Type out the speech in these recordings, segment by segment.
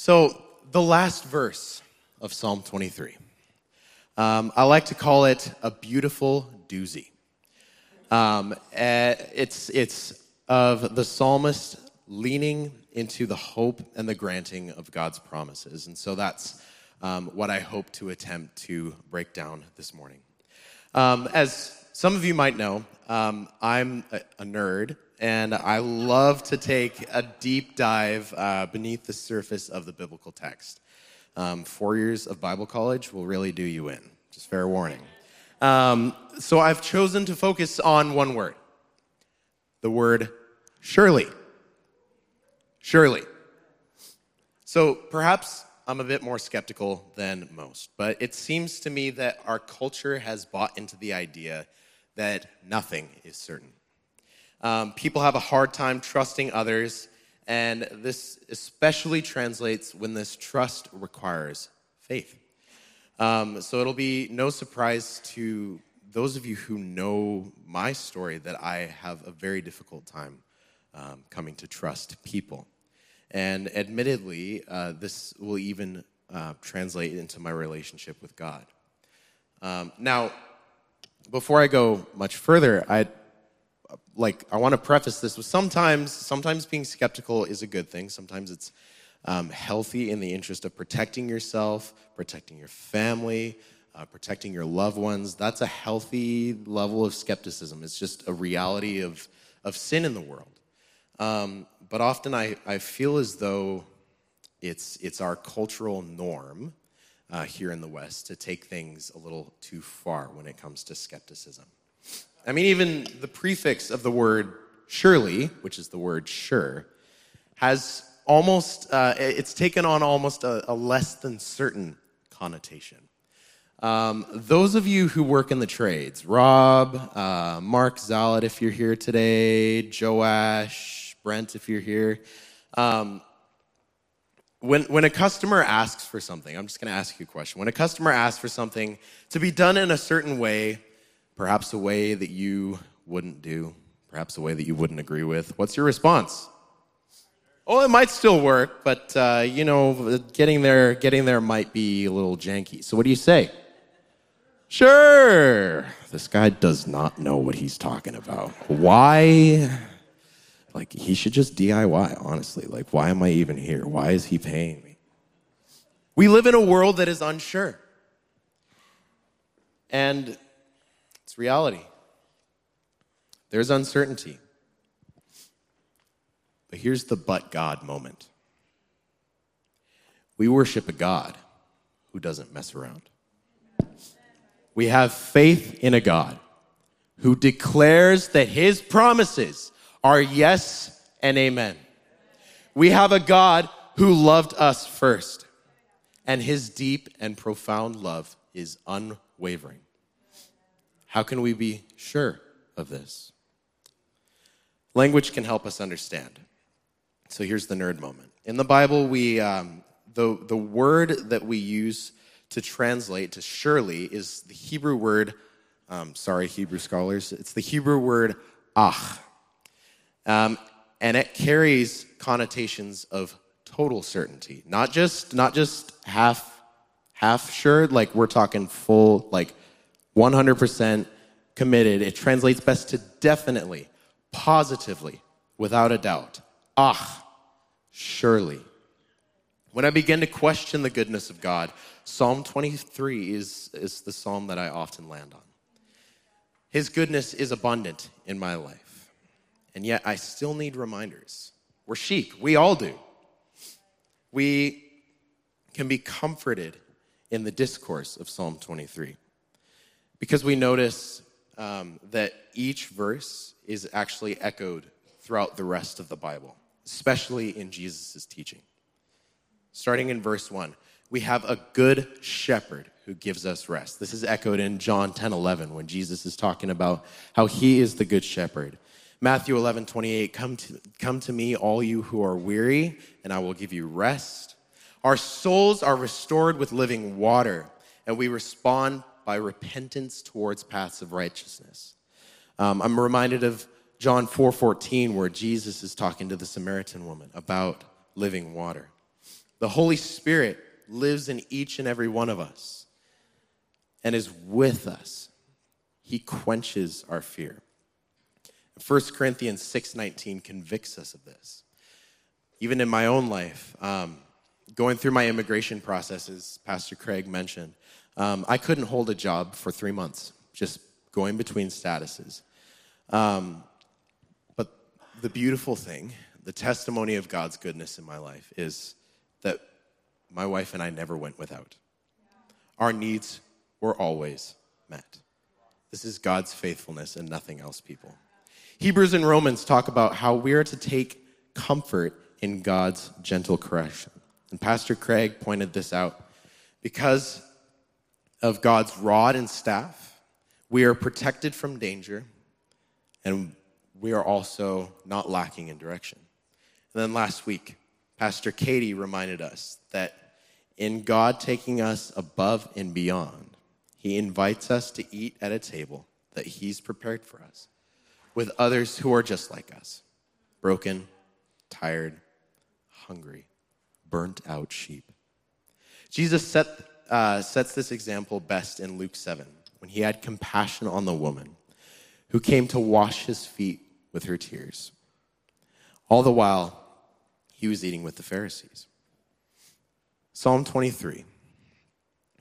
So, the last verse of Psalm 23, um, I like to call it a beautiful doozy. Um, eh, it's, it's of the psalmist leaning into the hope and the granting of God's promises. And so that's um, what I hope to attempt to break down this morning. Um, as some of you might know, um, I'm a, a, nerd and I love to take a deep dive uh, beneath the surface of the biblical text. Um, four years of Bible college will really do you in, just fair warning. Um, so I've chosen to focus on one word the word surely. Surely. So perhaps I'm a bit more skeptical than most, but it seems to me that our culture has bought into the idea that nothing is certain. Um, people have a hard time trusting others, and this especially translates when this trust requires faith. Um, so it'll be no surprise to those of you who know my story that I have a very difficult time um, coming to trust people. And admittedly, uh, this will even uh, translate into my relationship with God. Um, now, before I go much further, I like I want to preface this with sometimes sometimes being skeptical is a good thing. Sometimes it's um, healthy in the interest of protecting yourself, protecting your family, uh, protecting your loved ones. That's a healthy level of skepticism. It's just a reality of of sin in the world. Um, but often I, I feel as though it's, it's our cultural norm uh, here in the West to take things a little too far when it comes to skepticism. I mean, even the prefix of the word surely, which is the word sure, has almost, uh, it's taken on almost a, a, less than certain connotation. Um, those of you who work in the trades, Rob, uh, Mark Zalat, if you're here today, Joash, Brent, if you're here. Um, when, when a customer asks for something, I'm just going to ask you a question. When a customer asks for something to be done in a certain way, perhaps a way that you wouldn't do, perhaps a way that you wouldn't agree with, what's your response? Oh, it might still work, but uh, you know, getting there, getting there might be a little janky. So, what do you say? Sure. This guy does not know what he's talking about. Why? Like, he should just DIY, honestly. Like, why am I even here? Why is he paying me? We live in a world that is unsure. And reality. There's uncertainty. But here's the but God moment we worship a God who doesn't mess around. We have faith in a God who declares that his promises are yes and amen. We have a God who loved us first, and his deep and profound love is unwavering. How can we be sure of this? Language can help us understand. So here's the nerd moment. In the Bible, we, um, the, the word that we use to translate to surely is the Hebrew word, um, sorry, Hebrew scholars, it's the Hebrew word ach. Um, and it carries connotations of total certainty, not just not just half half sure, like we're talking full, like 100% committed. It translates best to definitely, positively, without a doubt. Ah, surely. When I begin to question the goodness of God, Psalm 23 is, is the psalm that I often land on. His goodness is abundant in my life. And yet I still need reminders. We're sheep, we all do. We can be comforted in the discourse of Psalm 23 because we notice um, that each verse is actually echoed throughout the rest of the Bible, especially in Jesus' teaching. Starting in verse 1, we have a good shepherd who gives us rest. This is echoed in John 10 11 when Jesus is talking about how he is the good shepherd Matthew 11, 28, come to, come to me, all you who are weary, and I will give you rest. Our souls are restored with living water, and we respond by repentance towards paths of righteousness. Um, I'm reminded of John 4:14, where Jesus is talking to the Samaritan woman about living water. The Holy Spirit lives in each and every one of us and is with us. He quenches our fear. 1 Corinthians 6:19 convicts us of this. Even in my own life, um, going through my immigration processes, Pastor Craig mentioned, um, I couldn't hold a job for three months, just going between statuses. Um, but the beautiful thing, the testimony of God's goodness in my life, is that my wife and I never went without. Our needs were always met. This is God's faithfulness and nothing else, people. Hebrews and Romans talk about how we are to take comfort in God's gentle correction. And Pastor Craig pointed this out. Because of God's rod and staff, we are protected from danger and we are also not lacking in direction. And then last week, Pastor Katie reminded us that in God taking us above and beyond, He invites us to eat at a table that He's prepared for us with others who are just like us broken, tired, hungry, burnt out sheep. Jesus set, uh, sets this example best in Luke 7 when he had compassion on the woman who came to wash his feet with her tears. All the while, he was eating with the Pharisees. Psalm 23.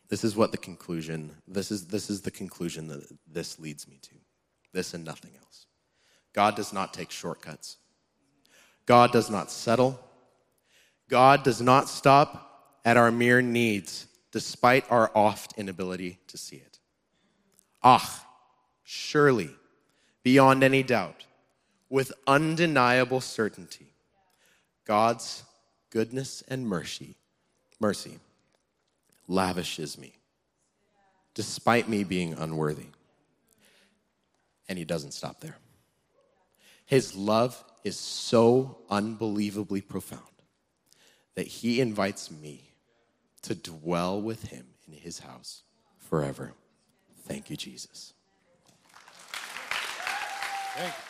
This is what the conclusion, this is, this is the conclusion that this leads me to. This and nothing else. God does not take shortcuts. God does not settle. God does not stop at our mere needs, despite our oft inability to see it. Ah, surely, beyond any doubt, with undeniable certainty, God's goodness and mercy, mercy lavishes me, despite me being unworthy. And he doesn't stop there. His love is so unbelievably profound that he invites me to dwell with him in his house forever. Thank you, Jesus. Thank you.